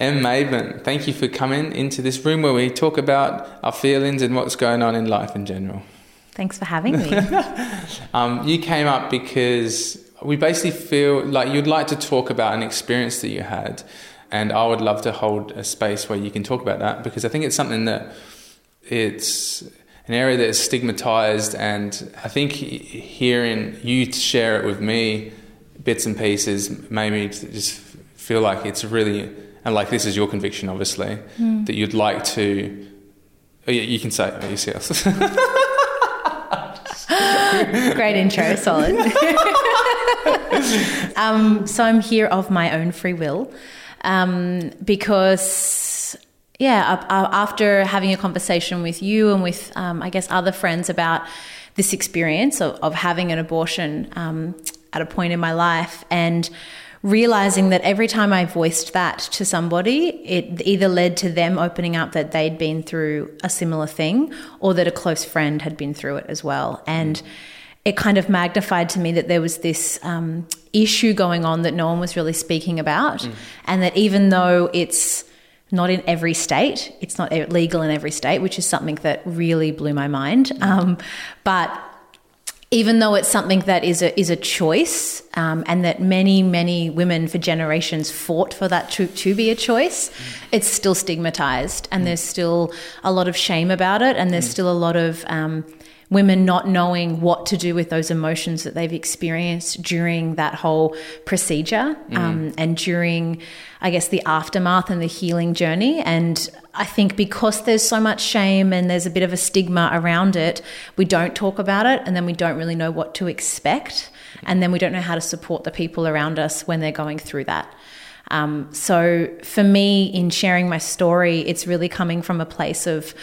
Em Maidment, thank you for coming into this room where we talk about our feelings and what's going on in life in general. Thanks for having me. um, you came up because we basically feel like you'd like to talk about an experience that you had, and I would love to hold a space where you can talk about that because I think it's something that it's an area that is stigmatized, and I think hearing you share it with me, bits and pieces, made me just feel like it's really and like this is your conviction, obviously, mm. that you'd like to. Oh, yeah, you can say it yourself. Great intro, solid. um, so I'm here of my own free will um, because, yeah, after having a conversation with you and with, um, I guess, other friends about this experience of, of having an abortion um, at a point in my life and realizing that every time I voiced that to somebody, it either led to them opening up that they'd been through a similar thing or that a close friend had been through it as well. And it kind of magnified to me that there was this um, issue going on that no one was really speaking about. Mm. And that even though it's not in every state, it's not legal in every state, which is something that really blew my mind. Um, but even though it's something that is a is a choice, um, and that many many women for generations fought for that to to be a choice, mm. it's still stigmatized, and mm. there's still a lot of shame about it, and there's mm. still a lot of um, women not knowing what to do with those emotions that they've experienced during that whole procedure mm. um, and during, I guess, the aftermath and the healing journey. And I think because there's so much shame and there's a bit of a stigma around it, we don't talk about it and then we don't really know what to expect. And then we don't know how to support the people around us when they're going through that. Um, so for me, in sharing my story, it's really coming from a place of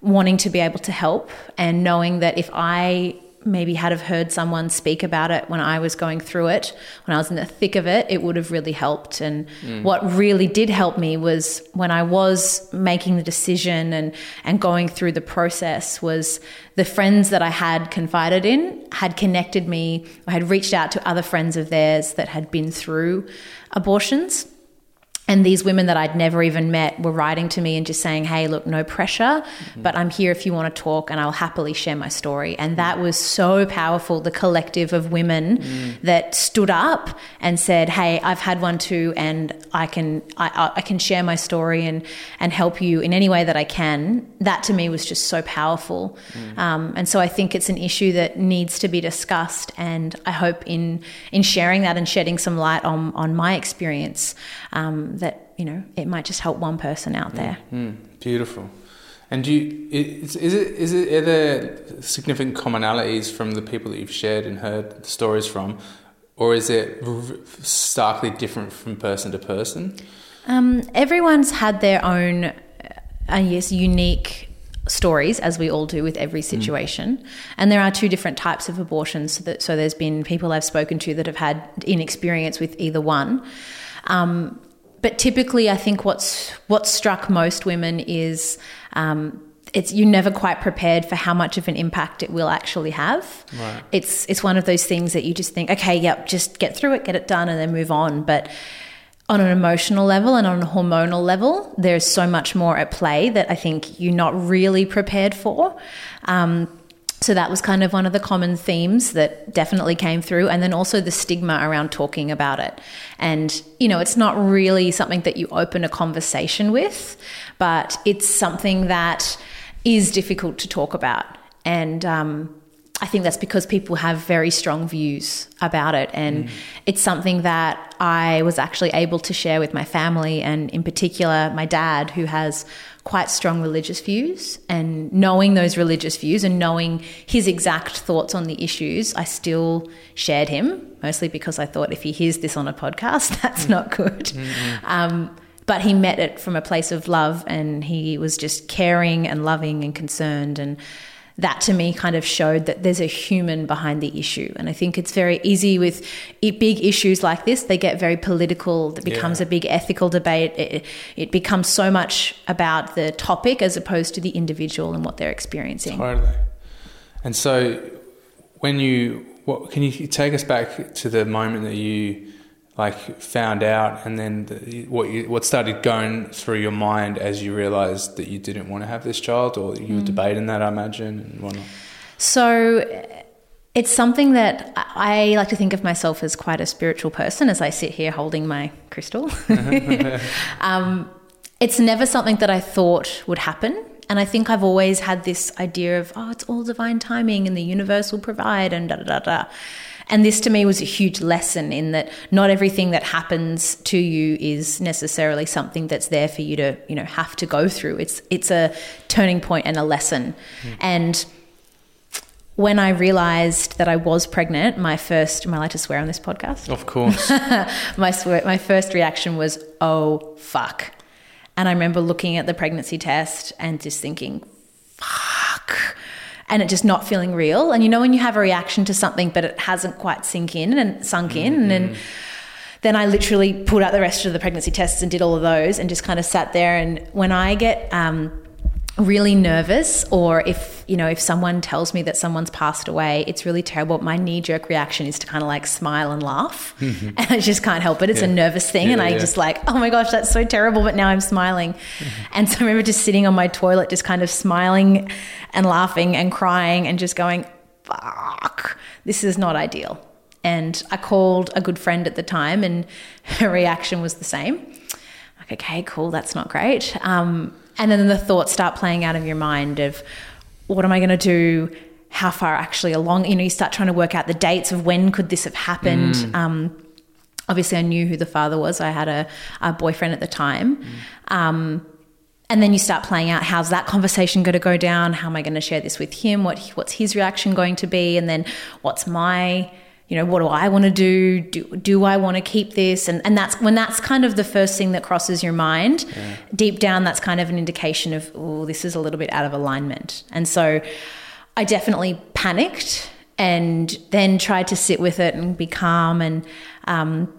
wanting to be able to help and knowing that if I maybe had have heard someone speak about it when I was going through it, when I was in the thick of it, it would have really helped. And mm. what really did help me was when I was making the decision and and going through the process was the friends that I had confided in had connected me. I had reached out to other friends of theirs that had been through abortions and these women that I'd never even met were writing to me and just saying, Hey, look, no pressure, mm-hmm. but I'm here if you want to talk and I'll happily share my story. And that was so powerful. The collective of women mm. that stood up and said, Hey, I've had one too, and I can, I, I can share my story and, and help you in any way that I can. That to me was just so powerful. Mm. Um, and so I think it's an issue that needs to be discussed. And I hope in, in sharing that and shedding some light on, on my experience, um, that you know it might just help one person out there. Mm, beautiful. And do you, is, is it is it are there significant commonalities from the people that you've shared and heard stories from, or is it starkly different from person to person? Um, everyone's had their own, uh, guess, unique stories, as we all do with every hmm. situation. Mm. And there are two different types of abortions. So, that, so, there's been people I've spoken to that have had inexperience with either one. Um, but typically, I think what's what struck most women is um, it's you're never quite prepared for how much of an impact it will actually have. Right. It's it's one of those things that you just think, okay, yep, just get through it, get it done, and then move on. But on an emotional level and on a hormonal level, there's so much more at play that I think you're not really prepared for. Um, so that was kind of one of the common themes that definitely came through. And then also the stigma around talking about it. And, you know, it's not really something that you open a conversation with, but it's something that is difficult to talk about. And, um, I think that's because people have very strong views about it. And mm. it's something that I was actually able to share with my family, and in particular, my dad, who has quite strong religious views. And knowing those religious views and knowing his exact thoughts on the issues, I still shared him, mostly because I thought if he hears this on a podcast, that's not good. Mm-hmm. Um, but he met it from a place of love and he was just caring and loving and concerned and that to me kind of showed that there's a human behind the issue. And I think it's very easy with big issues like this, they get very political, it becomes yeah. a big ethical debate. It, it, becomes so much about the topic as opposed to the individual and what they're experiencing. Totally. And so when you, what, can you take us back to the moment that you like found out, and then the, what you, what started going through your mind as you realized that you didn't want to have this child, or you were debating that, I imagine, and whatnot. So it's something that I like to think of myself as quite a spiritual person as I sit here holding my crystal. um, it's never something that I thought would happen. And I think I've always had this idea of, oh, it's all divine timing and the universe will provide and da da da da. And this to me was a huge lesson in that not everything that happens to you is necessarily something that's there for you to, you know, have to go through. It's it's a turning point and a lesson. Mm. And when I realized that I was pregnant, my first, am I allowed to swear on this podcast? Of course. my, swear, my first reaction was, oh, fuck. And I remember looking at the pregnancy test and just thinking, fuck. And it just not feeling real. And you know, when you have a reaction to something, but it hasn't quite sink in and sunk in. Mm-hmm. And then I literally pulled out the rest of the pregnancy tests and did all of those and just kind of sat there. And when I get, um, really nervous or if you know if someone tells me that someone's passed away it's really terrible my knee-jerk reaction is to kind of like smile and laugh mm-hmm. and i just can't help it it's yeah. a nervous thing yeah, and i yeah. just like oh my gosh that's so terrible but now i'm smiling mm-hmm. and so i remember just sitting on my toilet just kind of smiling and laughing and crying and just going fuck this is not ideal and i called a good friend at the time and her reaction was the same like okay cool that's not great um, and then the thoughts start playing out of your mind of what am I going to do? How far actually along? You know, you start trying to work out the dates of when could this have happened. Mm. Um, obviously, I knew who the father was. I had a, a boyfriend at the time. Mm. Um, and then you start playing out how's that conversation going to go down? How am I going to share this with him? What what's his reaction going to be? And then what's my you know, what do I want to do? Do, do I want to keep this? And, and that's when that's kind of the first thing that crosses your mind. Yeah. Deep down, that's kind of an indication of, oh, this is a little bit out of alignment. And so I definitely panicked and then tried to sit with it and be calm and um,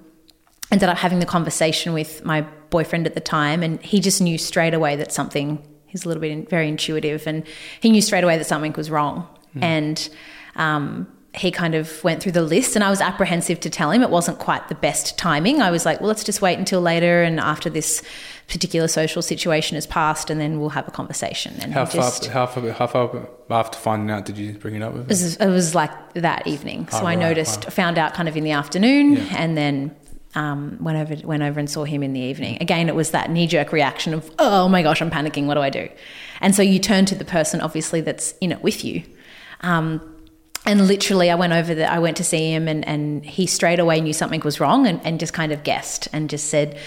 ended up having the conversation with my boyfriend at the time. And he just knew straight away that something, he's a little bit very intuitive, and he knew straight away that something was wrong. Mm. And, um, he kind of went through the list and I was apprehensive to tell him. It wasn't quite the best timing. I was like, well, let's just wait until later and after this particular social situation has passed and then we'll have a conversation. And how, far, just, how, far, how far after finding out did you bring it up with him? It was, it was like that evening. So oh, I right, noticed, right. found out kind of in the afternoon yeah. and then um, went over went over and saw him in the evening. Again, it was that knee jerk reaction of oh my gosh, I'm panicking. What do I do? And so you turn to the person obviously that's in it with you. Um, and literally I went over there, I went to see him and, and he straight away knew something was wrong and, and just kind of guessed and just said,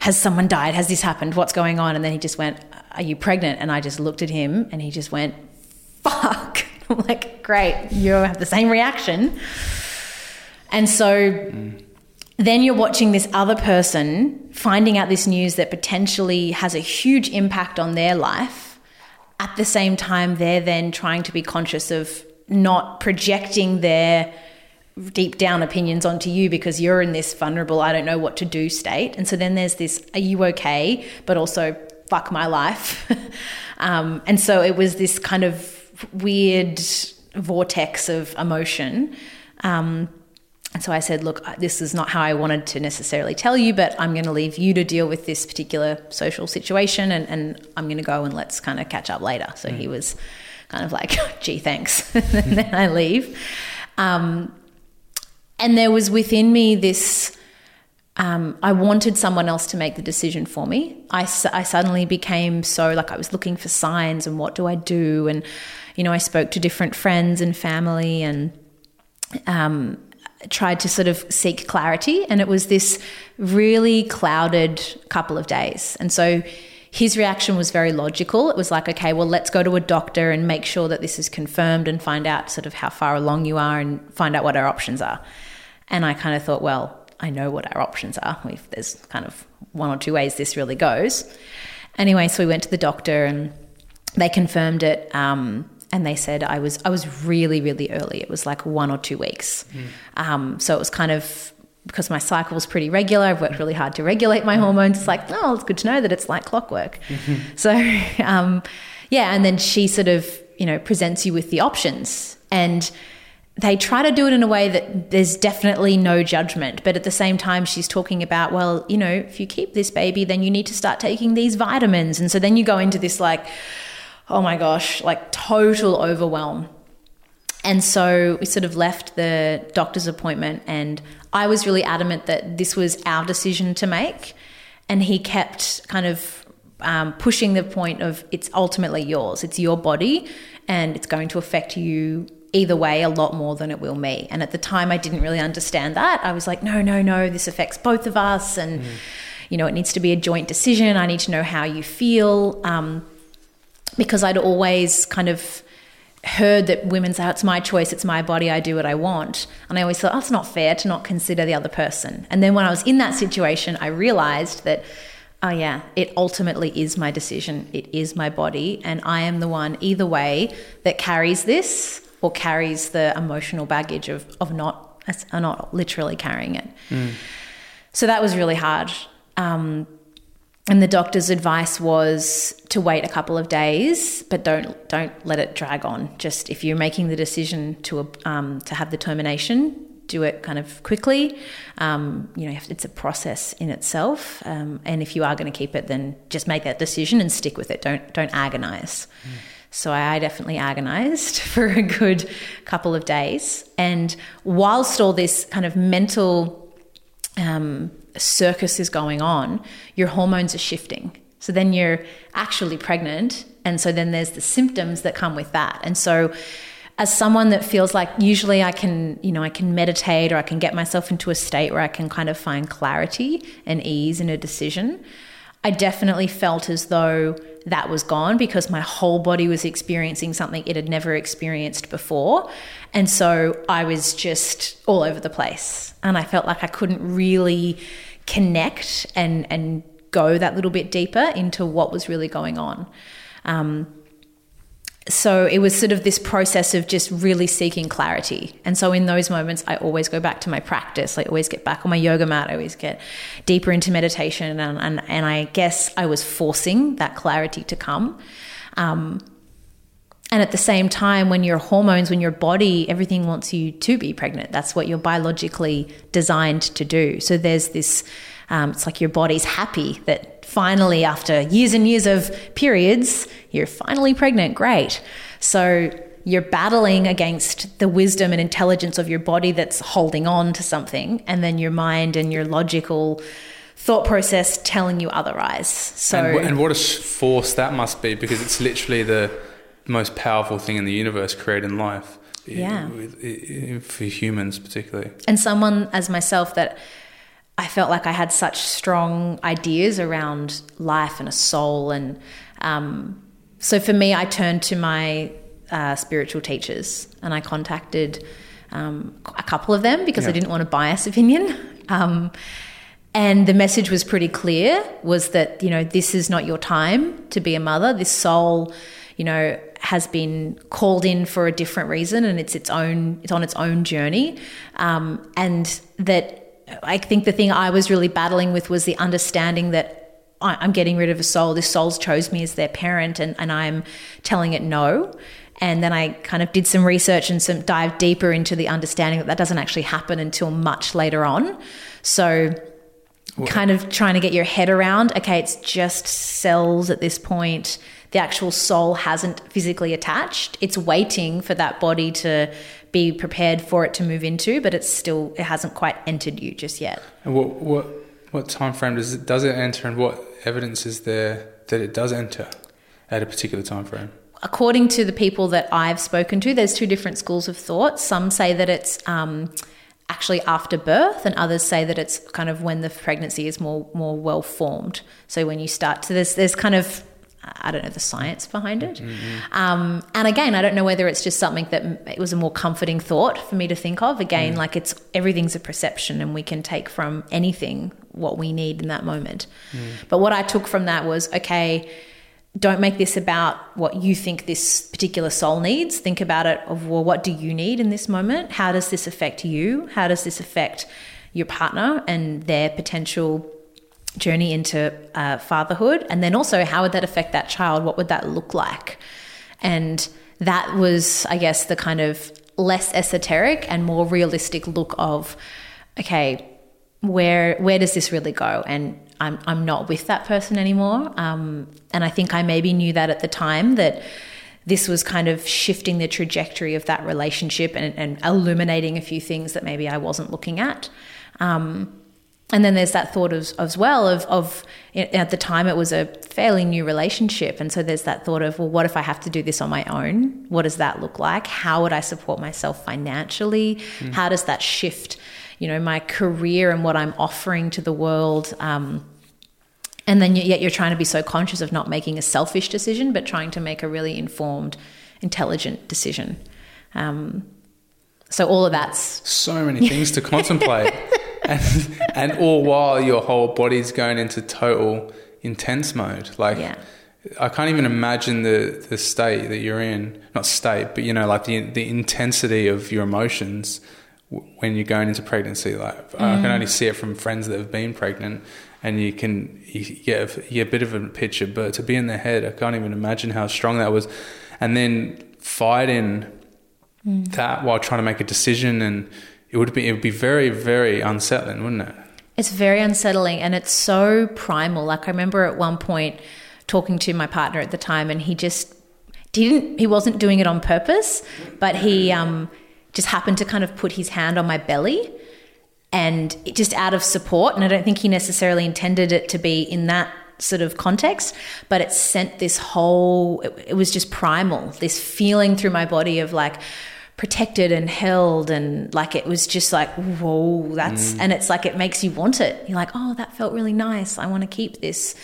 Has someone died? Has this happened? What's going on? And then he just went, Are you pregnant? And I just looked at him and he just went, Fuck. I'm like, Great, you have the same reaction. And so mm. then you're watching this other person finding out this news that potentially has a huge impact on their life. At the same time, they're then trying to be conscious of not projecting their deep down opinions onto you because you're in this vulnerable, I don't know what to do state. And so then there's this, are you okay? But also, fuck my life. um, and so it was this kind of weird vortex of emotion. Um, and so I said, look, this is not how I wanted to necessarily tell you, but I'm going to leave you to deal with this particular social situation and, and I'm going to go and let's kind of catch up later. So mm. he was kind of like, gee, thanks. and then I leave. Um, and there was within me this. Um, I wanted someone else to make the decision for me. I, I suddenly became so like I was looking for signs and what do I do? And, you know, I spoke to different friends and family and um, tried to sort of seek clarity. And it was this really clouded couple of days. And so his reaction was very logical. It was like, okay, well, let's go to a doctor and make sure that this is confirmed and find out sort of how far along you are and find out what our options are. And I kind of thought, well, I know what our options are. If there's kind of one or two ways this really goes. Anyway, so we went to the doctor and they confirmed it. Um, and they said I was I was really really early. It was like one or two weeks. Mm. Um, so it was kind of because my cycle was pretty regular, I've worked really hard to regulate my hormones. It's like, oh, it's good to know that it's like clockwork. Mm-hmm. So, um, yeah, and then she sort of, you know, presents you with the options. And they try to do it in a way that there's definitely no judgment. But at the same time, she's talking about, well, you know, if you keep this baby, then you need to start taking these vitamins. And so then you go into this, like, oh my gosh, like total overwhelm. And so we sort of left the doctor's appointment, and I was really adamant that this was our decision to make. And he kept kind of um, pushing the point of it's ultimately yours, it's your body, and it's going to affect you either way a lot more than it will me. And at the time, I didn't really understand that. I was like, no, no, no, this affects both of us. And, mm. you know, it needs to be a joint decision. I need to know how you feel. Um, because I'd always kind of heard that women say, it's my choice, it's my body, I do what I want. And I always thought, oh, it's not fair to not consider the other person. And then when I was in that situation, I realized that, oh, yeah, it ultimately is my decision, it is my body, and I am the one, either way, that carries this or carries the emotional baggage of, of not, not literally carrying it. Mm. So that was really hard. Um, and the doctor's advice was to wait a couple of days, but don't don't let it drag on. Just if you're making the decision to um, to have the termination, do it kind of quickly. Um, you know, it's a process in itself, um, and if you are going to keep it, then just make that decision and stick with it. Don't don't agonize. Mm. So I definitely agonized for a good couple of days, and whilst all this kind of mental um, circus is going on, your hormones are shifting. So then you're actually pregnant. And so then there's the symptoms that come with that. And so as someone that feels like usually I can, you know, I can meditate or I can get myself into a state where I can kind of find clarity and ease in a decision, I definitely felt as though that was gone because my whole body was experiencing something it had never experienced before. And so I was just all over the place. And I felt like I couldn't really connect and, and go that little bit deeper into what was really going on. Um, so it was sort of this process of just really seeking clarity. And so in those moments, I always go back to my practice. I always get back on my yoga mat. I always get deeper into meditation. And, and, and I guess I was forcing that clarity to come. Um, and at the same time, when your hormones, when your body, everything wants you to be pregnant. That's what you're biologically designed to do. So there's this, um, it's like your body's happy that finally, after years and years of periods, you're finally pregnant. Great. So you're battling against the wisdom and intelligence of your body that's holding on to something, and then your mind and your logical thought process telling you otherwise. So, and, and what a force that must be, because it's literally the most powerful thing in the universe, creating life. Yeah, for humans particularly. And someone as myself that I felt like I had such strong ideas around life and a soul. And um, so for me, I turned to my uh, spiritual teachers and I contacted um, a couple of them because yeah. I didn't want a bias opinion. Um, and the message was pretty clear was that, you know, this is not your time to be a mother. This soul, you know, has been called in for a different reason and it's its own, it's on its own journey. Um, and that I think the thing I was really battling with was the understanding that I'm getting rid of a soul. This soul's chose me as their parent, and, and I'm telling it no. And then I kind of did some research and some dive deeper into the understanding that that doesn't actually happen until much later on. So, kind of trying to get your head around okay, it's just cells at this point. The actual soul hasn't physically attached. It's waiting for that body to be prepared for it to move into, but it's still it hasn't quite entered you just yet. And what what what time frame does it does it enter, and what evidence is there that it does enter at a particular time frame? According to the people that I've spoken to, there's two different schools of thought. Some say that it's um, actually after birth, and others say that it's kind of when the pregnancy is more more well formed. So when you start to there's there's kind of I don't know the science behind it. Mm-hmm. Um, and again, I don't know whether it's just something that it was a more comforting thought for me to think of. Again, mm. like it's everything's a perception, and we can take from anything what we need in that moment. Mm. But what I took from that was okay. Don't make this about what you think this particular soul needs. Think about it of well, what do you need in this moment? How does this affect you? How does this affect your partner and their potential journey into uh, fatherhood and then also how would that affect that child what would that look like and that was i guess the kind of less esoteric and more realistic look of, okay, where where does this really go? And I'm I'm not with that person anymore. Um, and I think I maybe knew that at the time that this was kind of shifting the trajectory of that relationship and, and illuminating a few things that maybe I wasn't looking at. Um, and then there's that thought of, as well of, of at the time it was a fairly new relationship. And so there's that thought of well what if i have to do this on my own? What does that look like? How would i support myself financially? Mm. how does that shift you know my career and what i'm offering to the world? Um, and then yet you're trying to be so conscious of not making a selfish decision but trying to make a really informed intelligent decision. Um, so all of that's so many things to contemplate and, and all while your whole body's going into total intense mode like yeah. I can't even imagine the, the state that you're in. Not state, but you know, like the the intensity of your emotions when you're going into pregnancy. Like mm. I can only see it from friends that have been pregnant, and you can you get, a, you get a bit of a picture. But to be in the head, I can't even imagine how strong that was. And then fighting mm. that while trying to make a decision, and it would be it would be very very unsettling, wouldn't it? It's very unsettling, and it's so primal. Like I remember at one point talking to my partner at the time, and he just didn't. He wasn't doing it on purpose, but he um, just happened to kind of put his hand on my belly and just out of support. And I don't think he necessarily intended it to be in that sort of context, but it sent this whole, it, it was just primal, this feeling through my body of like, protected and held and like it was just like whoa that's mm. and it's like it makes you want it you're like oh that felt really nice i want to keep this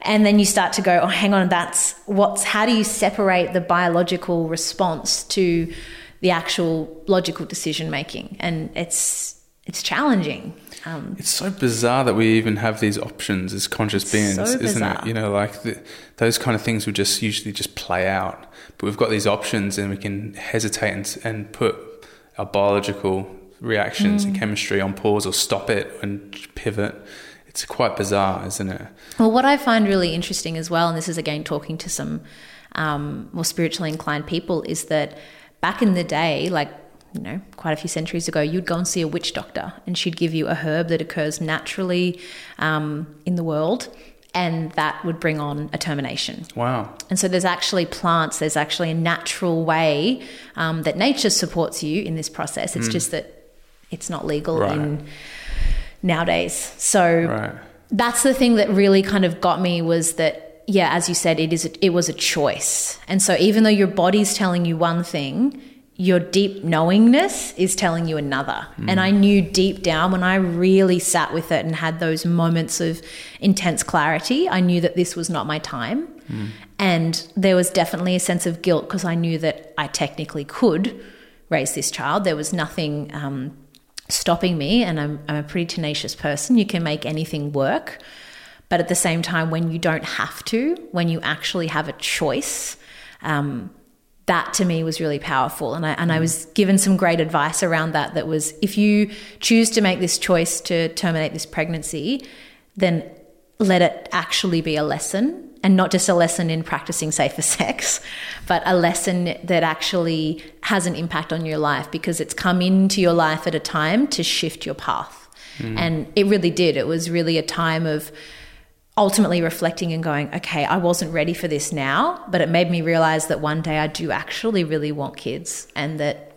and then you start to go oh hang on that's what's how do you separate the biological response to the actual logical decision making and it's it's challenging. Um, it's so bizarre that we even have these options as conscious beings, so isn't it? You know, like the, those kind of things would just usually just play out, but we've got these options and we can hesitate and, and put our biological reactions mm. and chemistry on pause or stop it and pivot. It's quite bizarre, isn't it? Well, what I find really interesting as well, and this is again talking to some um, more spiritually inclined people, is that back in the day, like you know, quite a few centuries ago, you'd go and see a witch doctor and she'd give you a herb that occurs naturally um, in the world and that would bring on a termination. Wow. And so there's actually plants, there's actually a natural way um, that nature supports you in this process. It's mm. just that it's not legal right. in nowadays. So right. that's the thing that really kind of got me was that, yeah, as you said, it is a, it was a choice. And so even though your body's telling you one thing, your deep knowingness is telling you another. Mm. And I knew deep down when I really sat with it and had those moments of intense clarity, I knew that this was not my time. Mm. And there was definitely a sense of guilt because I knew that I technically could raise this child. There was nothing um, stopping me, and I'm, I'm a pretty tenacious person. You can make anything work. But at the same time, when you don't have to, when you actually have a choice, um, that to me was really powerful. And I, and I was given some great advice around that that was if you choose to make this choice to terminate this pregnancy then let it actually be a lesson and not just a lesson in practicing safer sex but a lesson that actually has an impact on your life because it's come into your life at a time to shift your path. Mm. and it really did. It was really a time of ultimately reflecting and going, okay, I wasn't ready for this now, but it made me realize that one day I do actually really want kids and that,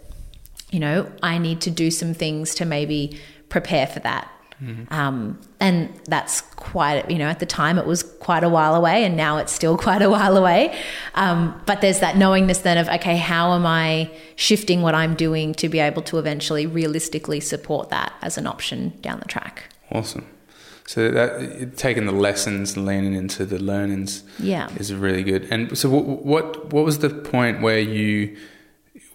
you know, I need to do some things to maybe prepare for that. Mm-hmm. Um, and that's quite, you know, at the time it was quite a while away, and now it's still quite a while away. Um, but there's that knowingness then of, okay, how am I shifting what I'm doing to be able to eventually realistically support that as an option down the track? Awesome. So that taking the lessons and leaning into the learnings, yeah, is really good. And so, what what, what was the point where you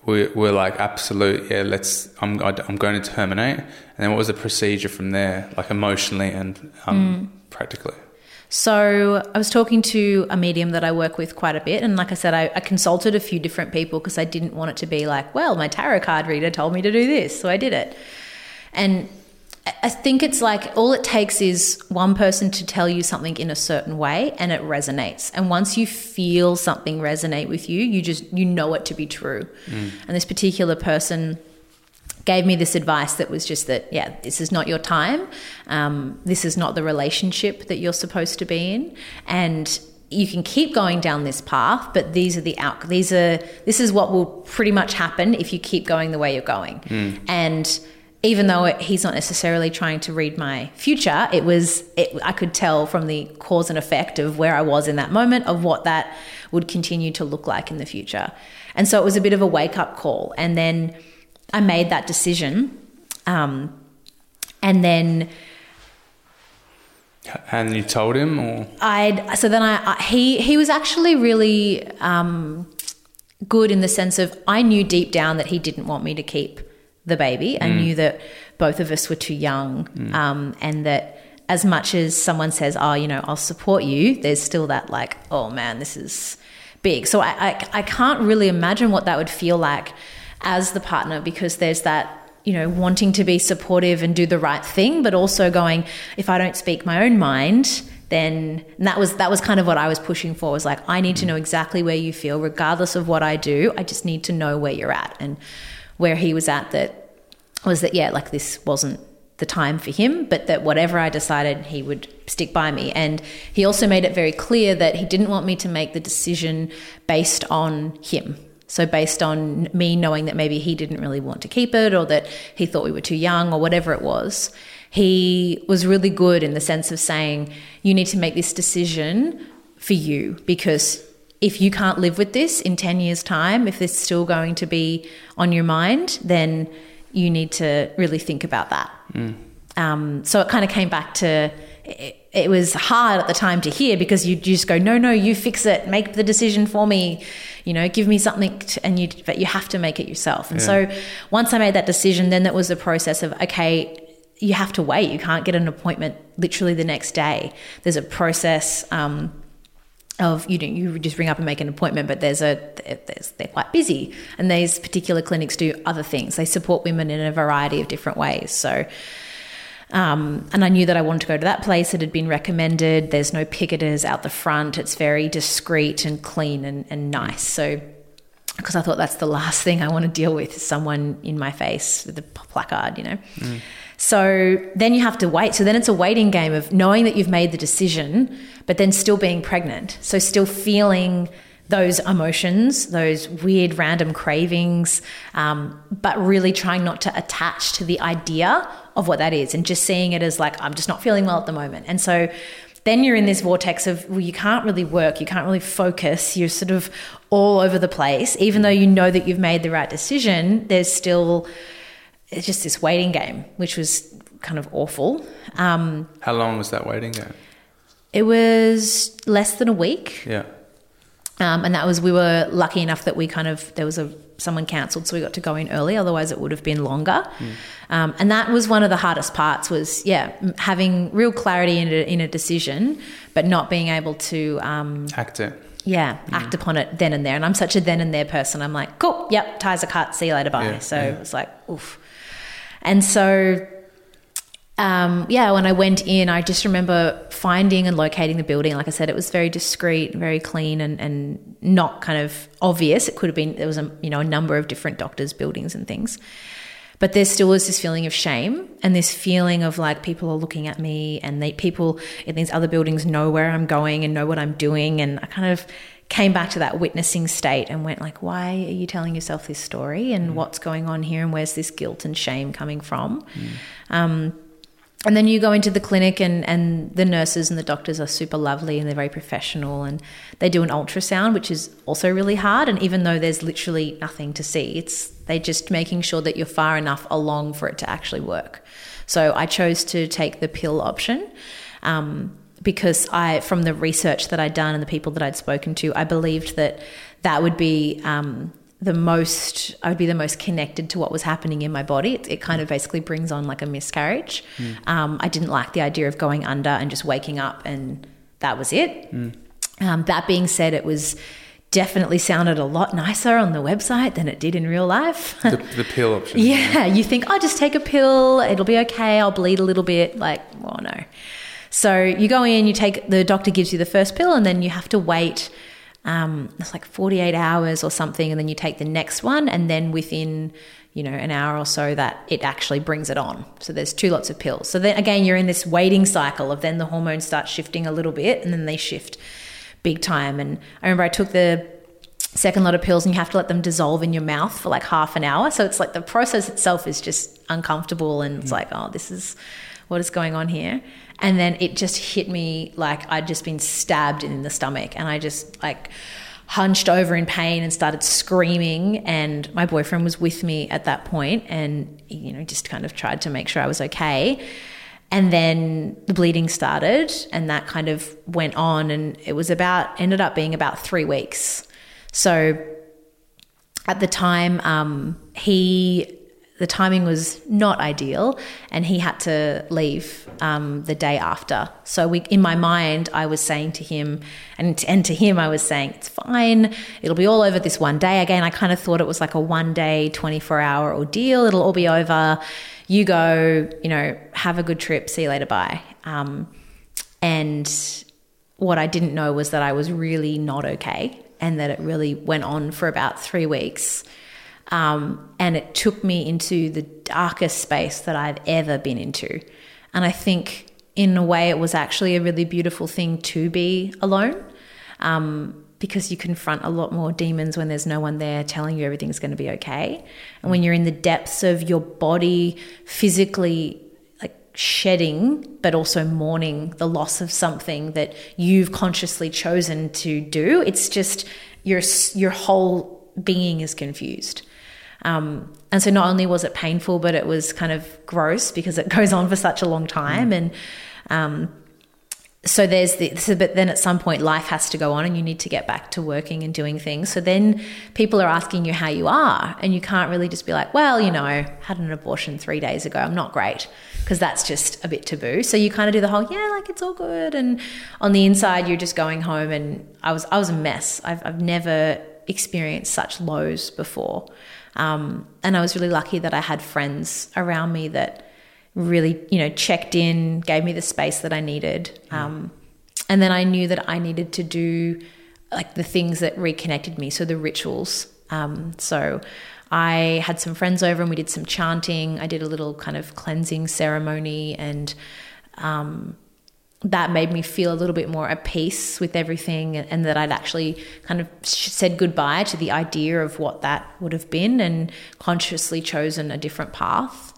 were, were like, absolute, yeah, let's, I'm I'm going to terminate, and then what was the procedure from there, like emotionally and um, mm. practically? So I was talking to a medium that I work with quite a bit, and like I said, I, I consulted a few different people because I didn't want it to be like, well, my tarot card reader told me to do this, so I did it, and I- think it's like all it takes is one person to tell you something in a certain way and it resonates. And once you feel something resonate with you, you just you know it to be true. And this particular person gave me this advice that was just that yeah this is not your time. Um, this is not the relationship that you're supposed to be in. And you can keep going down this path but these are the out these are this is what will pretty much happen if you keep going the way you're going. And even though it, he's not necessarily trying to read my future it was it, i could tell from the cause and effect of where i was in that moment of what that would continue to look like in the future and so it was a bit of a wake up call and then I made that decision. Um, and then And you told him, or I'd, so then I, I he, he was actually really, um, good in the sense of I knew deep down that he didn't want me to keep the baby. I mm. knew that both of us were too young. Mm. Um, and that as much as someone says, oh, you know, I'll support you, there's still that like, oh man, this is big. So I, I, I can't really imagine what that would feel like as the partner because there's that you know wanting to be supportive and do the right thing but also going if i don't speak my own mind then and that was that was kind of what i was pushing for was like i need to mm. know exactly where you feel regardless of what i do i just need to know where you're at and where he was at that was that yeah like this wasn't the time for him but that whatever i decided he would stick by me. And he also made it very clear that he didn't want me to make the decision based on him. So based on me knowing that maybe he didn't really want to keep it or that he thought we were too young or whatever it was, he was really good in the sense of saying, you need to make this decision for you because if you can't live with this in 10 years' time, if it's still going to be on your mind, then you need to really think about that. Um, so it kind of came back to it, it was hard at the time to hear because you just go, no, no, you fix it, make the decision for me, you know, give me something, to, and you, but you have to make it yourself. And so once I made that decision, then that was the process of, okay, you have to wait. You can't get an appointment literally the next day. There's a process. Um, of you know you just ring up and make an appointment but there's a there's, they're quite busy and these particular clinics do other things they support women in a variety of different ways so um, and I knew that I wanted to go to that place. It had been recommended. There's no picketers out the front. It's very discreet and clean and, and nice. So, because I thought that's the last thing I want to deal with is someone in my face with a placard, you know. So then you have to wait. So then it's a waiting game of knowing that you've made the decision, but then still being pregnant. So still feeling those emotions, those weird random cravings, um, but really trying not to attach to the idea of what that is and just seeing it as like, I'm just not feeling well at the moment. And so then you're in this vortex of, well, you can't really work, you can't really focus, you're sort of all over the place. Even though you know that you've made the right decision, there's still it's just this waiting game, which was kind of awful. Um, how long was that waiting game? it was less than a week. Yeah. Um, and that was we were lucky enough that we kind of there was a someone cancelled, so we got to go in early. Otherwise, it would have been longer. Um, and that was one of the hardest parts. Was yeah, having real clarity in a, in a decision, but not being able to um, Act it. Yeah act upon it then and there. And I'm such a then and there person. I'm like, cool, yep, ties are cut. See you later, bye. Yeah, so yeah. it was like, oof. And so um, yeah, when I went in, I just remember finding and locating the building. Like I said, it was very discreet, very clean, and, and not kind of obvious. It could have been there was a you know a number of different doctors' buildings and things, but there still was this feeling of shame and this feeling of like people are looking at me, and they people in these other buildings know where I'm going and know what I'm doing, and I kind of came back to that witnessing state and went like, why are you telling yourself this story, and what's going on here, and where's this guilt and shame coming from? Um, and then you go into the clinic and, and the nurses and the doctors are super lovely and they're very professional and they do an ultrasound which is also really hard. And even though there's literally nothing to see it's they just making sure that you're far enough along for it to actually work. So i chose to take the pill option um, because i from the research that i'd done and the people that i'd spoken to i believed that that would be um, the most I would be the most connected to what was happening in my body. It, it kind of basically brings on like a miscarriage. Um, I didn't like the idea of going under and just waking up and that was it. Um, that being said, it was definitely sounded a lot nicer on the website than it did in real life. The, the pill option. yeah, you think, I'll just take a pill, it'll be okay, I'll bleed a little bit. Like, oh no. So you go in, you take, the doctor gives you the first pill, and then you have to wait. Um, it's like 48 hours or something, and then you take the next one, and then within you know an hour or so that it actually brings it on. So there's two lots of pills. So then again you're in this waiting cycle of then the hormones start shifting a little bit and then they shift big time. And i remember i took the second lot of pills and you have to let them dissolve in your mouth for like half an hour. So it's like the process itself is just uncomfortable and it's like oh this is what is going on here and then it just hit me like i'd just been stabbed in the stomach. And i just like hunched over in pain and started screaming. And my boyfriend was with me at that point and you know just kind of tried to make sure I was okay. And then the bleeding started and that kind of went on. And it was about ended up being about 3 weeks. So at the time um, he the timing was not ideal and he had to leave um, the day after. So we, in my mind i was saying to him and, and to him i was saying it's fine. It'll be all over this one day. Again i kind of thought it was like a one day 24 hour ordeal. It'll all be over. You go you know have a good trip. See you later. Bye. Um, and what i didn't know was that i was really not okay and that it really went on for about three weeks um, and it took me into the darkest space that I've ever been into. And I think, in a way, it was actually a really beautiful thing to be alone um, because you confront a lot more demons when there's no one there telling you everything's going to be okay. And when you're in the depths of your body physically like shedding, but also mourning the loss of something that you've consciously chosen to do, it's just your, your whole being is confused. Um, and so not only was it painful, but it was kind of gross because it goes on for such a long time. Mm. And um, so there's the, so, but then at some point life has to go on and you need to get back to working and doing things. So then people are asking you how you are, and you can't really just be like, well, you know, had an abortion three days ago. I'm not great because that's just a bit taboo. So you kind of do the whole, yeah, like it's all good. And on the inside, you're just going home. And I was, I was a mess. I've, I've never experienced such lows before. Um, and I was really lucky that I had friends around me that really, you know, checked in, gave me the space that I needed. Um, and then I knew that I needed to do like the things that reconnected me, so the rituals. Um, so I had some friends over and we did some chanting. I did a little kind of cleansing ceremony and um, that made me feel a little bit more at peace with everything and that I'd actually kind of said goodbye to the idea of what that would have been and consciously chosen a different path.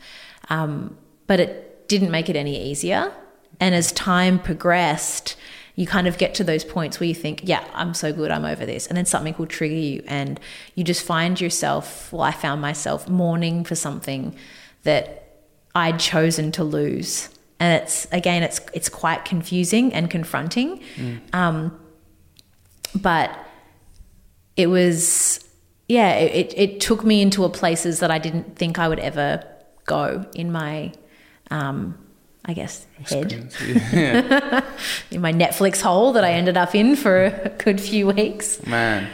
Um, but it didn't make it any easier. And as time progressed, you kind of get to those points where you think, yeah, I'm so good, I'm over this. And then something will trigger you, and you just find yourself, well, I found myself mourning for something that I'd chosen to lose and it's again it's it's quite confusing and confronting. Mm. um, but it was yeah it, it took me into a places that i didn't think i would ever go in my um, i guess head. Yeah. in my netflix hole that i ended up in for a good few weeks. Man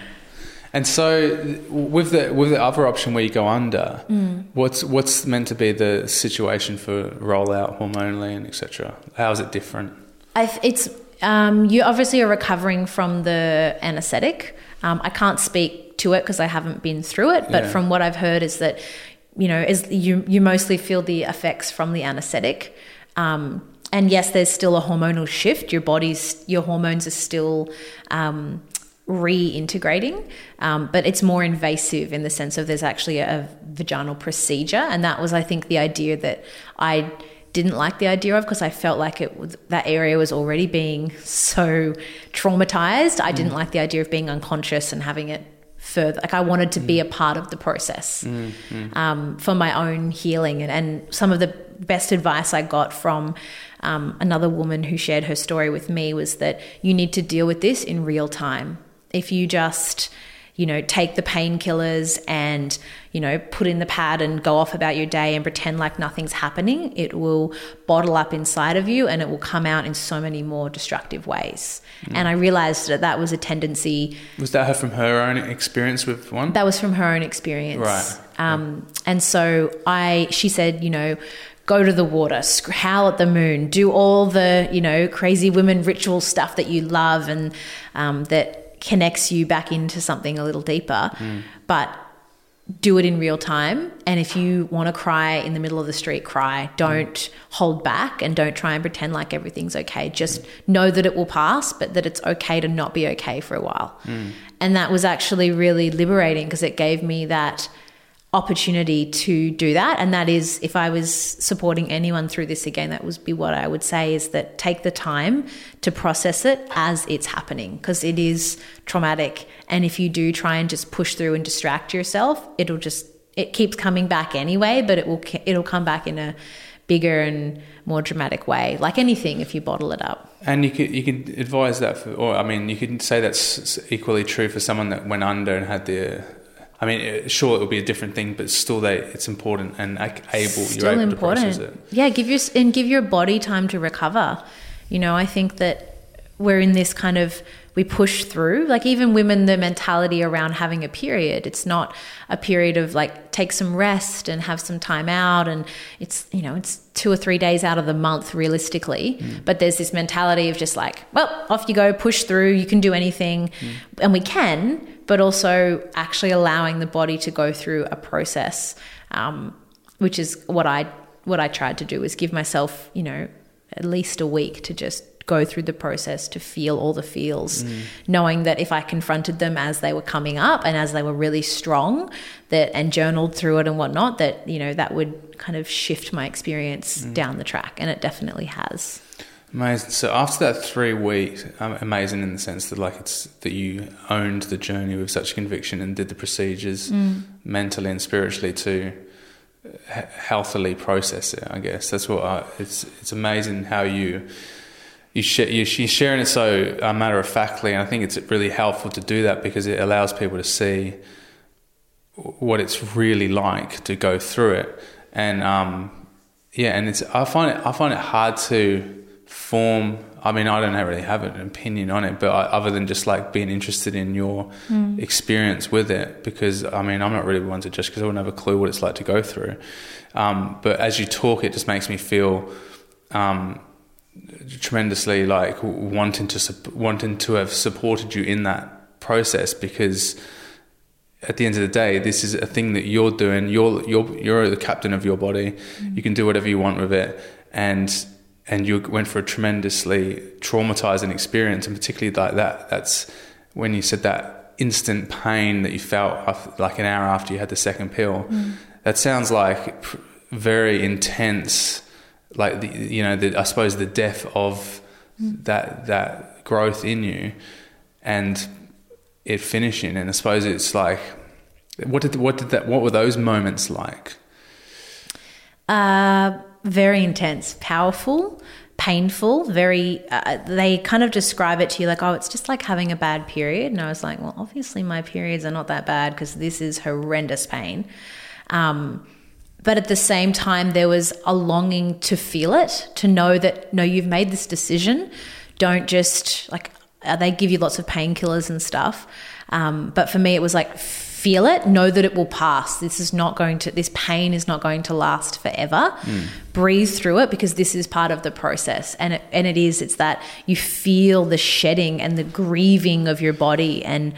and so, with the with the other option where you go under, mm. what's what's meant to be the situation for rollout hormonally and etc. How is it different? I've, it's um, you obviously are recovering from the anesthetic. Um, I can't speak to it because I haven't been through it, but yeah. from what I've heard is that you know is you you mostly feel the effects from the anesthetic. Um, and yes, there's still a hormonal shift. Your body's your hormones are still um, reintegrating, um, but it's more invasive in the sense of there's actually a, vaginal procedure, and that was, I think, the idea that I didn't like the idea of because I felt like it was, that area was already being so traumatized. I didn't mm. like the idea of being unconscious and having it further. Like I wanted to mm. be a part of the process mm, mm. um, for my own healing, and, and some of the best advice I got from um, another woman who shared her story with me was that you need to deal with this in real time if you just you know, take the painkillers and, you know, put in the pad and go off about your day and pretend like nothing's happening. It will bottle up inside of you and it will come out in so many more destructive ways. Mm. And I realized that that was a tendency. Was that her from her own experience with one? That was from her own experience. Right. Um, and so I, she said, you know, go to the water, howl at the moon, do all the, you know, crazy women ritual stuff that you love and um, that connects you back into something a little deeper. Mm. But do it in real time. And if you want to cry in the middle of the street, cry. Don't mm. hold back and don't try and pretend like everything's okay. Just mm. know that it will pass, but that it's okay to not be okay for a while. Mm. And that was actually really liberating because it gave me that opportunity to do that. And that is if i was supporting anyone through this again that would be what i would say is that take the time to process it as it's happening because it is traumatic. And if you do try and just push through and distract yourself it'll just it keeps coming back anyway but it will it'll come back in a bigger and more dramatic way like anything if you bottle it up. And you could you could advise that for, or i mean you could say that's equally true for someone that went under and had the I mean, sure, it will be a different thing, but still, they it's important and able. Still able important. to process it. Yeah, give your and give your body time to recover. You know, I think that we're in this kind of we push through. Like even women, the mentality around having a period, it's not a period of like take some rest and have some time out, and it's you know it's two or three days out of the month realistically. Mm. But there's this mentality of just like, well, off you go, push through, you can do anything, mm. and we can but also actually allowing the body to go through a process, um, which is what I what I tried to do was give myself, you know, at least a week to just go through the process to feel all the feels, mm. knowing that if I confronted them as they were coming up and as they were really strong, that and journaled through it and whatnot, that you know that would kind of shift my experience mm. down the track, and it definitely has. Amazing. So after that three weeks, um, amazing in the sense that like it's that you owned the journey with such conviction and did the procedures mm. mentally and spiritually to uh, healthily process it. I guess that's what I, it's. It's amazing how you you share, you're sharing it so uh, matter of factly, and I think it's really helpful to do that because it allows people to see what it's really like to go through it. And um, yeah, and it's I find it I find it hard to form i mean i don't really have an opinion on it but I, other than just like being interested in your mm. experience with it because i mean i'm not really one to just because i wouldn't have a clue what it's like to go through um, but as you talk it just makes me feel um, tremendously like wanting to wanting to have supported you in that process because at the end of the day, this is a thing that you're doing. You're you're you're the captain of your body. Mm. You can do whatever you want with it, and and you went for a tremendously traumatizing experience, and particularly like that. That's when you said that instant pain that you felt like an hour after you had the second pill. Mm. That sounds like very intense. Like the, you know, the, I suppose the death of mm. that that growth in you, and it finishing. And I suppose it's like, what did what did that? What were those moments like? Uh very intense, powerful, painful, very, uh, they kind of describe it to you like, oh, it's just like having a bad period. And I was like, well, obviously my periods are not that bad because this is horrendous pain. Um, but at the same time, there was a longing to feel it, to know that, no, you've made this decision. Don't just like, uh, they give you lots of painkillers and stuff. Um, but for me, it was like, feel it, know that it will pass. This is not going to, this pain is not going to last forever. Mm. Breathe through it because this is part of the process. And it, and it is, it's that you feel the shedding and the grieving of your body. And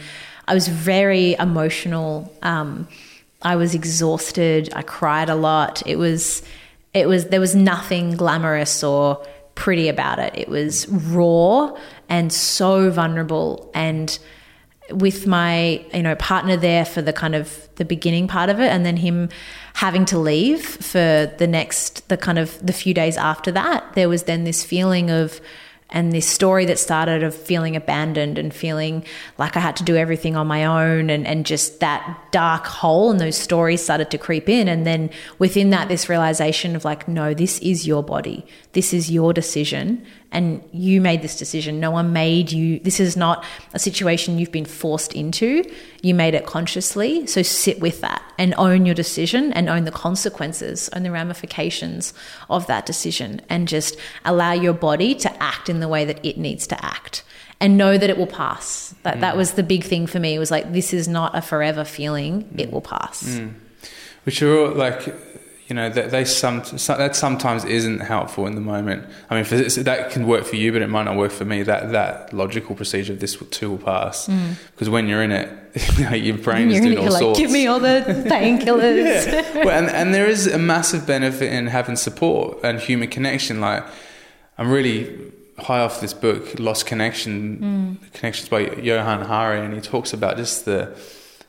I was very emotional. Um, I was exhausted. I cried a lot. It was, it was, there was nothing glamorous or pretty about it. It was raw and so vulnerable and, with my you know partner there for the kind of the beginning part of it and then him having to leave for the next the kind of the few days after that there was then this feeling of and this story that started of feeling abandoned and feeling like I had to do everything on my own and, and just that dark hole and those stories started to creep in. And then within that, this realization of like, no, this is your body. This is your decision and you made this decision. No one made you. This is not a situation you've been forced into. You made it consciously. So sit with that and own your decision and own the consequences and the ramifications of that decision and just allow your body to act in the way that it needs to act and know that it will pass. That, mm. that was the big thing for me. It was like, this is not a forever feeling. Mm. It will pass. Mm. Which are all like, you know that they some that sometimes isn't helpful in the moment. I mean, for this, that can work for you, but it might not work for me. That that logical procedure of this too will pass mm. because when you're in it, you know, your brain is doing all sorts. Give me all the painkillers. yeah. well, and, and there is a massive benefit in having support and human connection. Like I'm really high off this book, Lost Connection, mm. Connections by Johann Hari, and he talks about just the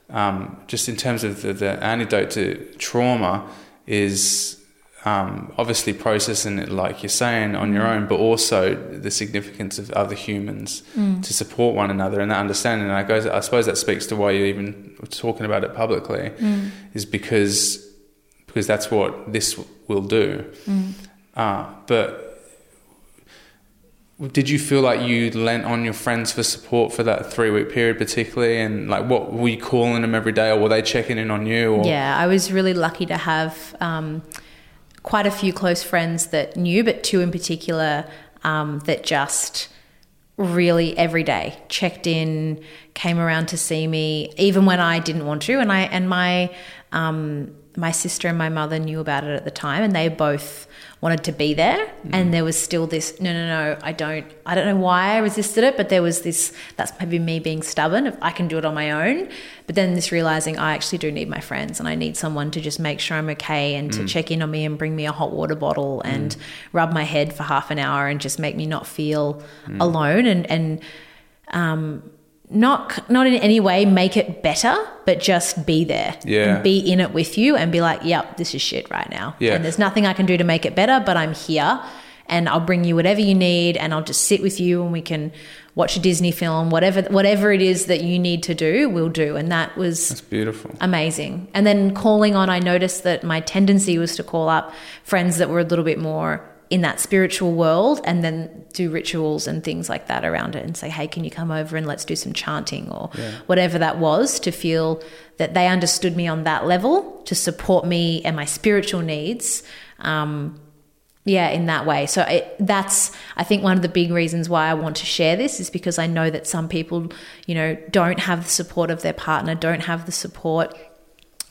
um, just in terms of the, the antidote to trauma is um, obviously processing it like you're saying on your mm. own, but also the significance of other humans mm. to support one another and that understanding. And I, goes, I suppose that speaks to why you're even talking about it publicly, mm. is because because that's what this will do. Mm. Uh, but did you feel like you lent on your friends for support for that three week period particularly and like what were you calling them every day or were they checking in on you or? yeah i was really lucky to have um, quite a few close friends that knew but two in particular um, that just really every day checked in came around to see me even when i didn't want to and i and my um, my sister and my mother knew about it at the time and they both wanted to be there mm. and there was still this no no no I don't I don't know why I resisted it but there was this that's maybe me being stubborn if I can do it on my own but then this realizing I actually do need my friends and I need someone to just make sure I'm okay and mm. to check in on me and bring me a hot water bottle and mm. rub my head for half an hour and just make me not feel mm. alone and and um, not not in any way make it better, but just be there. Yeah. And be in it with you and be like, yep, this is shit right now. Yeah. And there's nothing I can do to make it better, but I'm here and I'll bring you whatever you need and I'll just sit with you and we can watch a Disney film, whatever whatever it is that you need to do, we'll do. And that was That's beautiful. Amazing. And then calling on I noticed that my tendency was to call up friends that were a little bit more in that spiritual world and then do rituals and things like that around it and say, hey, can you come over and let's do some chanting or yeah. whatever that was to feel that they understood me on that level to support me and my spiritual needs. Um, yeah, in that way. So it, that's, I think, one of the big reasons why I want to share this is because I know that some people, you know, don't have the support of their partner, don't have the support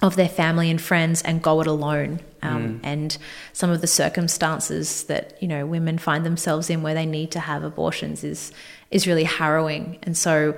of their family and friends and go it alone. Um, mm. And some of the circumstances that you know women find themselves in where they need to have abortions is is really harrowing. And so,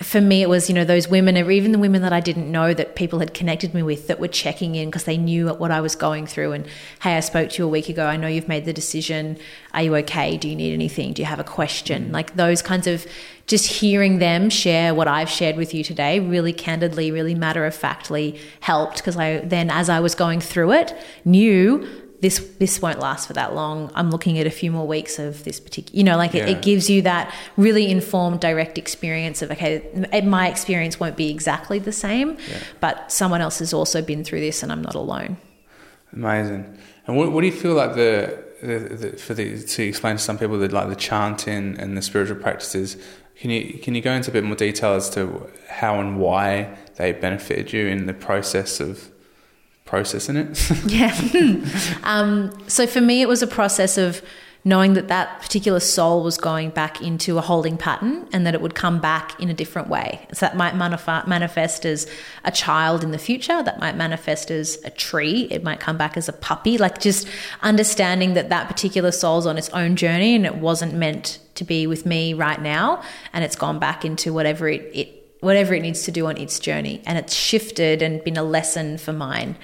for me, it was you know those women, or even the women that I didn't know that people had connected me with, that were checking in because they knew what I was going through. And hey, I spoke to you a week ago. I know you've made the decision. Are you okay? Do you need anything? Do you have a question? Mm. Like those kinds of just hearing them share what I've shared with you today really candidly, really matter of factly helped because I then, as I was going through it, knew this this won't last for that long. I'm looking at a few more weeks of this particular, you know, like yeah. it, it, gives you that really informed, direct experience of okay, my experience won't be exactly the same, yeah. but someone else has also been through this, and I'm not alone. Amazing. And what, what do you feel like the, the, the for the to explain to some people that like the chanting and the spiritual practices can you can you go into a bit more detail as to how and why they benefited you in the process of processing it? yeah. um, so for me, it was a process of knowing that that particular soul was going back into a holding pattern and that it would come back in a different way. So that might manif- manifest as a child in the future, that might manifest as a tree, it might come back as a puppy. Like just understanding that that particular soul's on its own journey and it wasn't meant to be with me right now and it's gone back into whatever it, it whatever it needs to do on its journey and it's shifted and been a lesson for mine.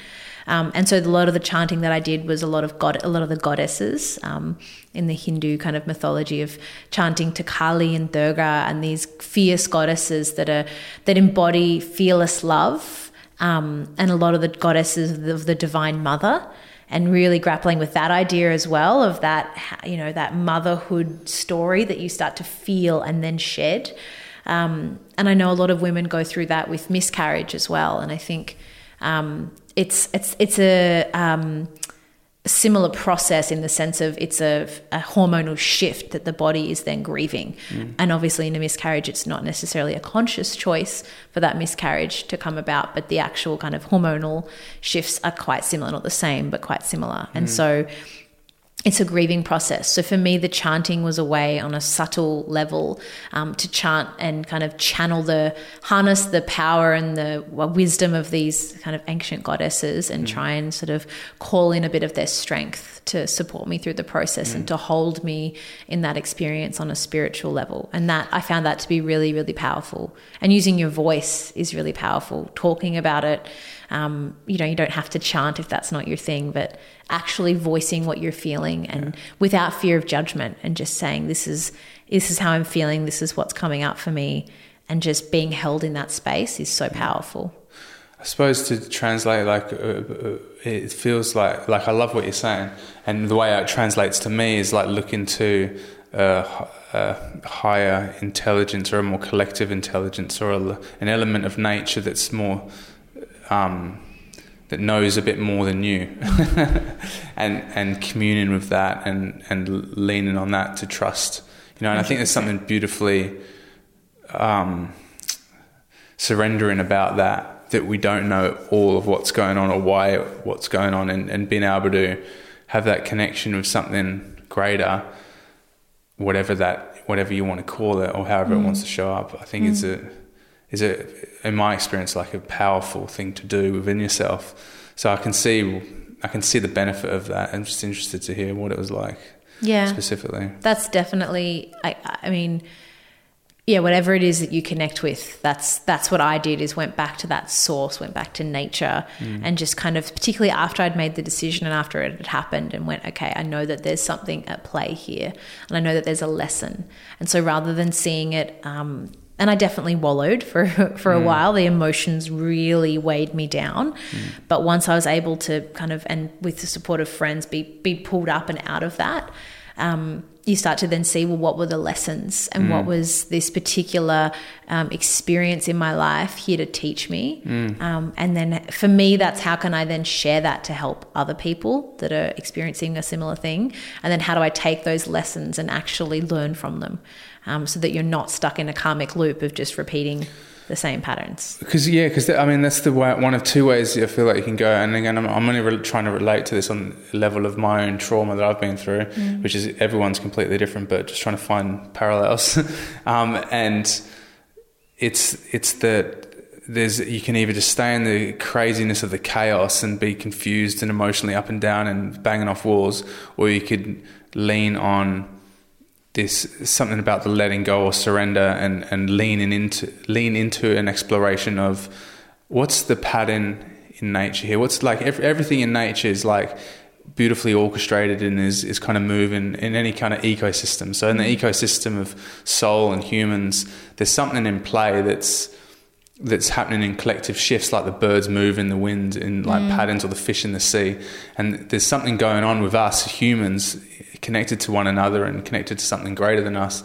Um, and so a lot of the chanting that I did was a lot of god, a lot of the goddesses um, in the Hindu kind of mythology of chanting to Kali and Durga and these fierce goddesses that are that embody fearless love, um, and a lot of the goddesses of the, of the divine mother and really grappling with that idea as well of that you know that motherhood story that you start to feel and then shed. Um, and I know a lot of women go through that with miscarriage as well. And I think um, it's it's it's a um, similar process in the sense of it's a, a, hormonal shift that the body is then grieving. Mm. And obviously, in a miscarriage, it's not necessarily a conscious choice for that miscarriage to come about, but the actual kind of hormonal shifts are quite similar, not the same, but quite similar. Mm. And so it's a grieving process. So for me, the chanting was a way on a subtle level um, to chant and kind of channel the harness the power and the wisdom of these kind of ancient goddesses and mm. try and sort of call in a bit of their strength to support me through the process mm. and to hold me in that experience on a spiritual level. And that I found that to be really, really powerful. And using your voice is really powerful. Talking about it um, you know, you don't have to chant if that's not your thing, but actually voicing what you're feeling and yeah. without fear of judgment and just saying, this is, this is how I'm feeling. This is what's coming up for me. And just being held in that space is so powerful. I suppose to translate, like uh, uh, it feels like like I love what you're saying, and the way it translates to me is like looking to uh, a higher intelligence or a more collective intelligence or a, an element of nature that's more um, that knows a bit more than you, and and communing with that and and leaning on that to trust. You know, and I think there's something beautifully um, surrendering about that that we don't know all of what's going on or why what's going on, and, and being able to have that connection with something greater, whatever that whatever you want to call it or however mm. it wants to show up. I think mm. it's a is a, in my experience, like a powerful thing to do within yourself. So I can see, I can see the benefit of that. I'm just interested to hear what it was like. Yeah, specifically. That's definitely. I, I mean, yeah, whatever it is that you connect with, that's that's what I did. Is went back to that source, went back to nature, mm. and just kind of, particularly after I'd made the decision and after it had happened, and went, okay, I know that there's something at play here, and I know that there's a lesson. And so rather than seeing it. Um, and I definitely wallowed for for a mm. while. The emotions really weighed me down. Mm. But once I was able to kind of, and with the support of friends, be be pulled up and out of that, um, you start to then see well, what were the lessons and mm. what was this particular um, experience in my life here to teach me? Mm. Um, and then for me, that's how can I then share that to help other people that are experiencing a similar thing? And then how do I take those lessons and actually learn from them? Um, so that you're not stuck in a karmic loop of just repeating the same patterns. Because yeah, because I mean that's the way, one of two ways I feel like you can go. And again, I'm, I'm only re- trying to relate to this on the level of my own trauma that I've been through, mm. which is everyone's completely different, but just trying to find parallels. um, and it's it's that there's you can either just stay in the craziness of the chaos and be confused and emotionally up and down and banging off walls, or you could lean on this something about the letting go or surrender and, and leaning into lean into an exploration of what's the pattern in nature here? What's like every, everything in nature is like beautifully orchestrated and is, is kind of moving in any kind of ecosystem. So in the ecosystem of soul and humans there's something in play that's that's happening in collective shifts like the birds move in the wind in like mm. patterns or the fish in the sea. And there's something going on with us humans connected to one another and connected to something greater than us.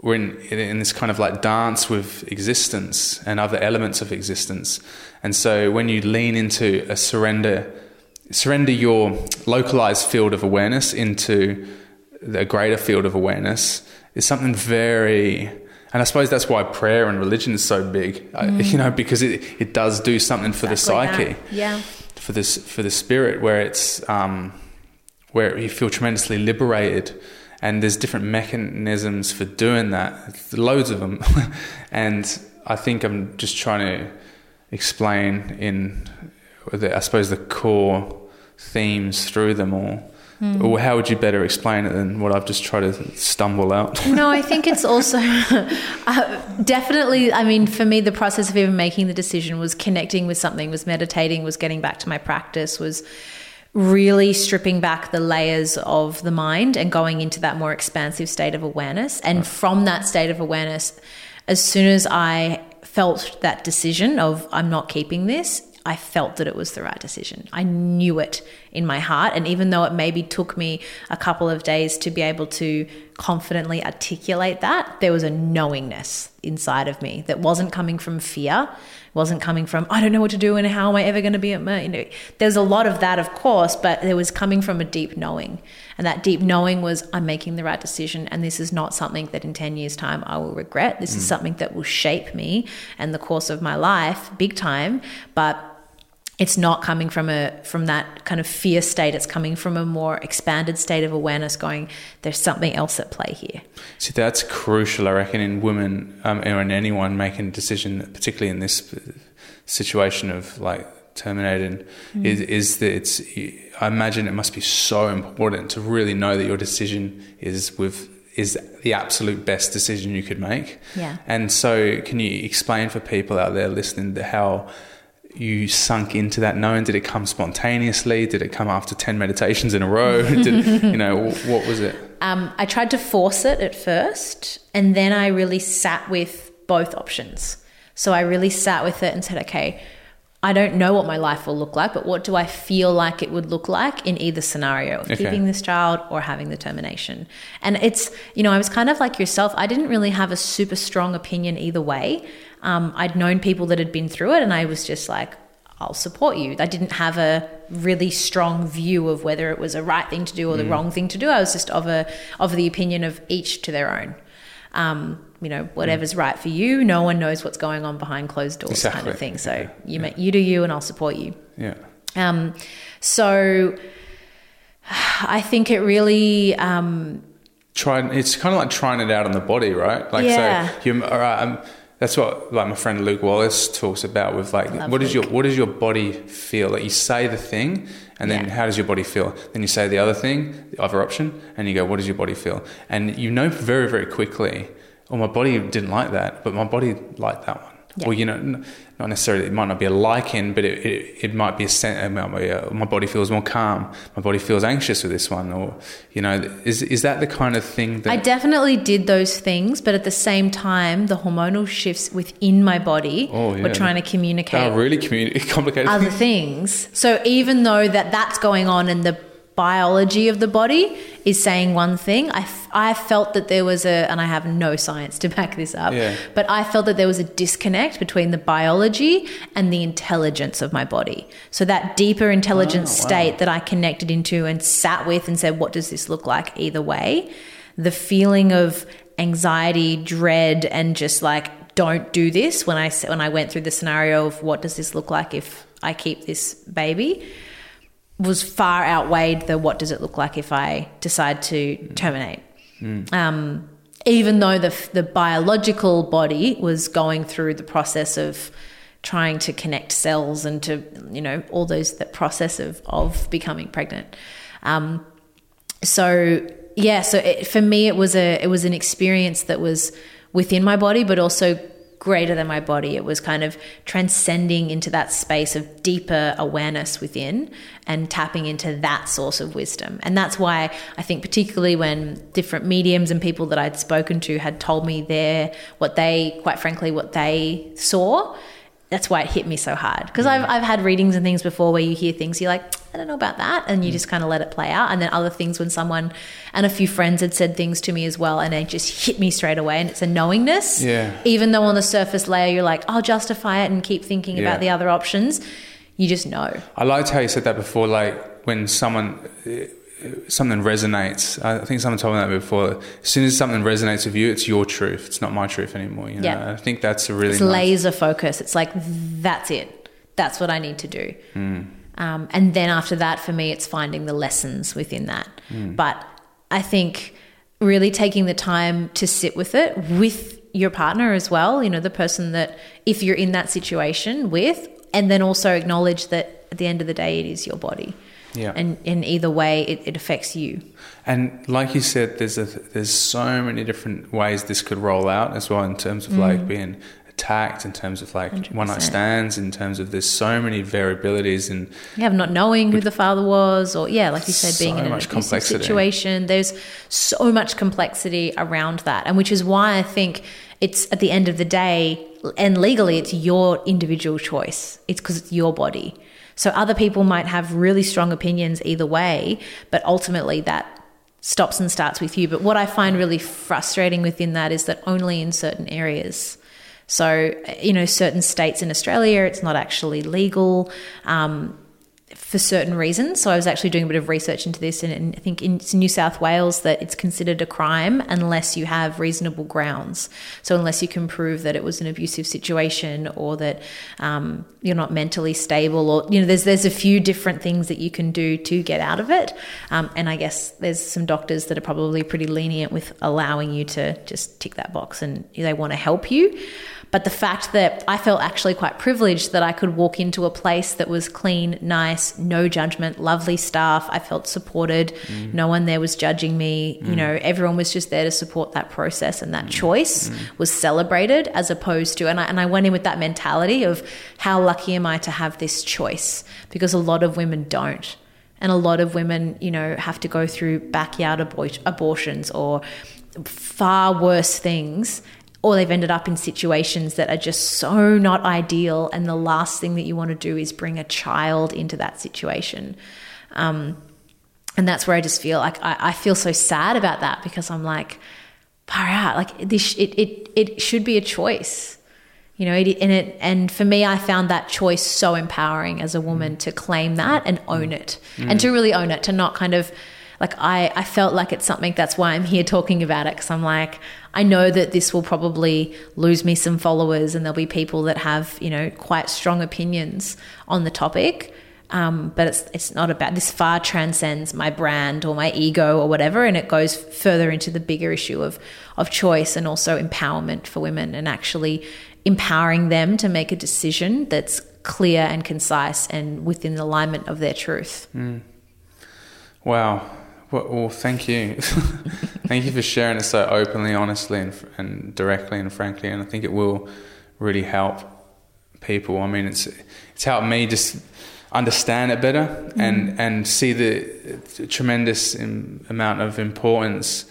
We're in, in this kind of like dance with existence and other elements of existence. And so when you lean into a surrender, surrender your localized field of awareness into a greater field of awareness is something very and I suppose that's why prayer and religion is so big, mm. you know, because it, it does do something for exactly the psyche, that. yeah, for this for the spirit, where it's um, where you feel tremendously liberated. And there's different mechanisms for doing that, loads of them. and I think I'm just trying to explain in, the, I suppose, the core themes through them all. Mm. Or how would you better explain it than what I've just tried to stumble out? no, I think it's also uh, definitely. I mean, for me, the process of even making the decision was connecting with something, was meditating, was getting back to my practice, was really stripping back the layers of the mind and going into that more expansive state of awareness. And from that state of awareness, as soon as I felt that decision of I'm not keeping this, I felt that it was the right decision. I knew it in my heart. And even though it maybe took me a couple of days to be able to confidently articulate that, there was a knowingness inside of me that wasn't coming from fear, wasn't coming from, I don't know what to do and how am I ever going to be at my, you know, there's a lot of that, of course, but there was coming from a deep knowing. And that deep knowing was, I'm making the right decision. And this is not something that in 10 years' time I will regret. This mm. is something that will shape me and the course of my life big time. But it's not coming from a from that kind of fear state. It's coming from a more expanded state of awareness going there's something else at play here. See that's crucial i reckon in women um, or in anyone making a decision particularly in this situation of like terminating mm. is, is that it's i imagine it must be so important to really know that your decision is with is the absolute best decision you could make. Yeah. And so can you explain for people out there listening to how you sunk into that knowing? Did it come spontaneously? Did it come after 10 meditations in a row? Did, you know, what was it? Um, I tried to force it at first, and then I really sat with both options. So I really sat with it and said, okay, I don't know what my life will look like, but what do I feel like it would look like in either scenario of okay. keeping this child or having the termination? And it's, you know, I was kind of like yourself. I didn't really have a super strong opinion either way. Um, I'd known people that had been through it, and I was just like, I'll support you. I didn't have a really strong view of whether it was a right thing to do or the mm. wrong thing to do. I was just of a of the opinion of each to their own. Um, you know, whatever's mm. right for you. No one knows what's going on behind closed doors, exactly. kind of thing. So yeah. you yeah. you do you, and I'll support you. Yeah. Um, so I think it really. Um, Try. It's kind of like trying it out on the body, right? Like yeah. so. You all right. I'm, that's what like my friend Luke Wallace talks about with like Love what does your what does your body feel? Like you say the thing and then yeah. how does your body feel? Then you say the other thing the other option and you go what does your body feel? And you know very very quickly oh my body didn't like that but my body liked that one yeah. Well, you know, not necessarily, it might not be a lichen, but it, it, it uh, might be a, my body feels more calm. My body feels anxious with this one. Or, you know, is, is that the kind of thing that. I definitely did those things, but at the same time, the hormonal shifts within my body oh, yeah. were trying to communicate. Oh, really communi- complicated. Other things. So even though that that's going on and the biology of the body is saying one thing. I, f- I felt that there was a, and I have no science to back this up, yeah. but I felt that there was a disconnect between the biology and the intelligence of my body. So that deeper intelligence oh, state wow. that I connected into and sat with and said, what does this look like either way? The feeling of anxiety, dread, and just like, don't do this when I, when I went through the scenario of what does this look like if I keep this baby was far outweighed the what does it look like if I decide to terminate. Mm. Um, even though the the biological body was going through the process of trying to connect cells and to you know all those that process of of becoming pregnant. Um, so yeah, so it, for me it was a it was an experience that was within my body, but also greater than my body. It was kind of transcending into that space of deeper awareness within and tapping into that source of wisdom. And that's why I think, particularly when different mediums and people that I'd spoken to had told me their, what they, quite frankly, what they saw, that's why it hit me so hard. Because I've, I've had readings and things before where you hear things, you're like, I don't know about that. And you mm. just kind of let it play out. And then other things when someone and a few friends had said things to me as well, and it just hit me straight away. And it's a knowingness. Yeah. Even though on the surface layer, you're like, I'll justify it and keep thinking yeah. about the other options. You just know. I liked how you said that before. Like when someone something resonates. I think someone told me that before. As soon as something resonates with you, it's your truth. It's not my truth anymore. You know? Yeah. I think that's a really it's nice... laser focus. It's like that's it. That's what I need to do. Mm. Um, and then after that, for me, it's finding the lessons within that. Mm. But I think really taking the time to sit with it with your partner as well. You know, the person that if you're in that situation with, and then also acknowledge that at the end of the day, it is your body. Yeah. And in either way, it, it affects you. And like you said, there's a, there's so many different ways this could roll out as well in terms of mm. like being attacked, in terms of like 100%. one night stands, in terms of there's so many variabilities and yeah, not knowing who the father was, or yeah, like you said, being so in an abusive situation. There's so much complexity around that, and which is why I think it's at the end of the day, and legally, it's your individual choice. It's because it's your body. So other people might have really strong opinions either way, but ultimately that stops and starts with you. But what I find really frustrating within that is that only in certain areas. So, you know, certain states in Australia, it's not actually legal. Um, for certain reasons. So I was actually doing a bit of research into this, and, I think in New South Wales that it's considered a crime unless you have reasonable grounds. So unless you can prove that it was an abusive situation or that um, you're not mentally stable, or you know, there's there's a few different things that you can do to get out of it. Um, and I guess there's some doctors that are probably pretty lenient with allowing you to just tick that box, and they want to help you. But the fact that I felt actually quite privileged that I could walk into a place that was clean, nice, no judgment, lovely staff. I felt supported. Mm. No one there was judging me. Mm. You know, everyone was just there to support that process and that mm. choice mm. was celebrated as opposed to, and I, and I went in with that mentality of how lucky am I to have this choice because a lot of women don't. And a lot of women, you know, have to go through backyard abort- abortions or far worse things or they've ended up in situations that are just so not ideal. And the last thing that you want to do is bring a child into that situation. Um, and that's where I just feel like I, I, feel so sad about that because I'm like, far out. Like this, it, it, it should be a choice, you know. It, and it, and for me, I found that choice so empowering as a woman to claim that and own it, mm. and to really own it, to not kind of like I, I felt like it's something that's why I'm here talking about it because I'm like I know that this will probably lose me some followers and there'll be people that have you know quite strong opinions on the topic um, but it's it's not about this far transcends my brand or my ego or whatever and it goes further into the bigger issue of of choice and also empowerment for women and actually empowering them to make a decision that's clear and concise and within alignment of their truth. Mm. Wow. Well, well thank you. thank you for sharing it so openly, honestly, and, and directly and frankly. And I think it will really help people. I mean, it's it's helped me just understand it better mm. and and see the tremendous amount of importance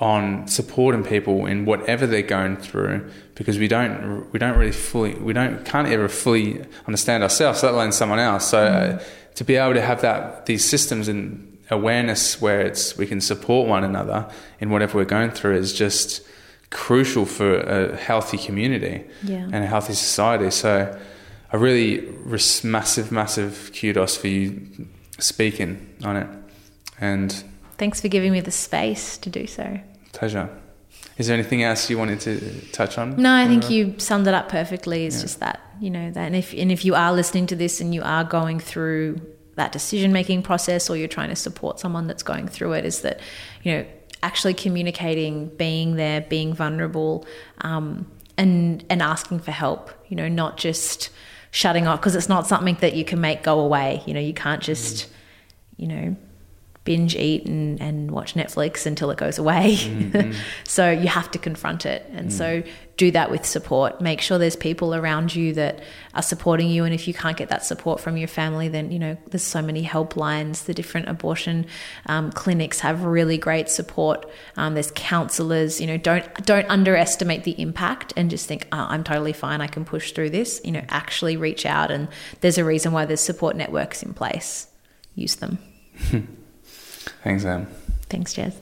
on supporting people in whatever they're going through because we don't we don't really fully we don't can't ever fully understand ourselves let alone someone else so mm. uh, to be able to have that these systems and awareness where it's we can support one another in whatever we're going through is just crucial for a healthy community yeah. and a healthy society. So I really massive, massive kudos for you speaking on it. And thanks for giving me the space to do so. Pleasure. Is there anything else you wanted to touch on? No, I think you summed it up perfectly. It's yeah. just that, you know, that and if and if you are listening to this and you are going through that decision making process or you're trying to support someone that's going through it is that you know actually communicating being there being vulnerable um, and and asking for help you know not just shutting off because it's not something that you can make go away you know you can't just you know binge eat and, and watch Netflix until it goes away. Mm-hmm. so you have to confront it. And mm. so do that with support. Make sure there's people around you that are supporting you. And if you can't get that support from your family, then, you know, there's so many helplines. The different abortion um, clinics have really great support. Um, there's counselors, you know, don't, don't underestimate the impact and just think, oh, I'm totally fine. I can push through this, you know, actually reach out. And there's a reason why there's support networks in place. Use them. Thanks, Em. Thanks, Jez.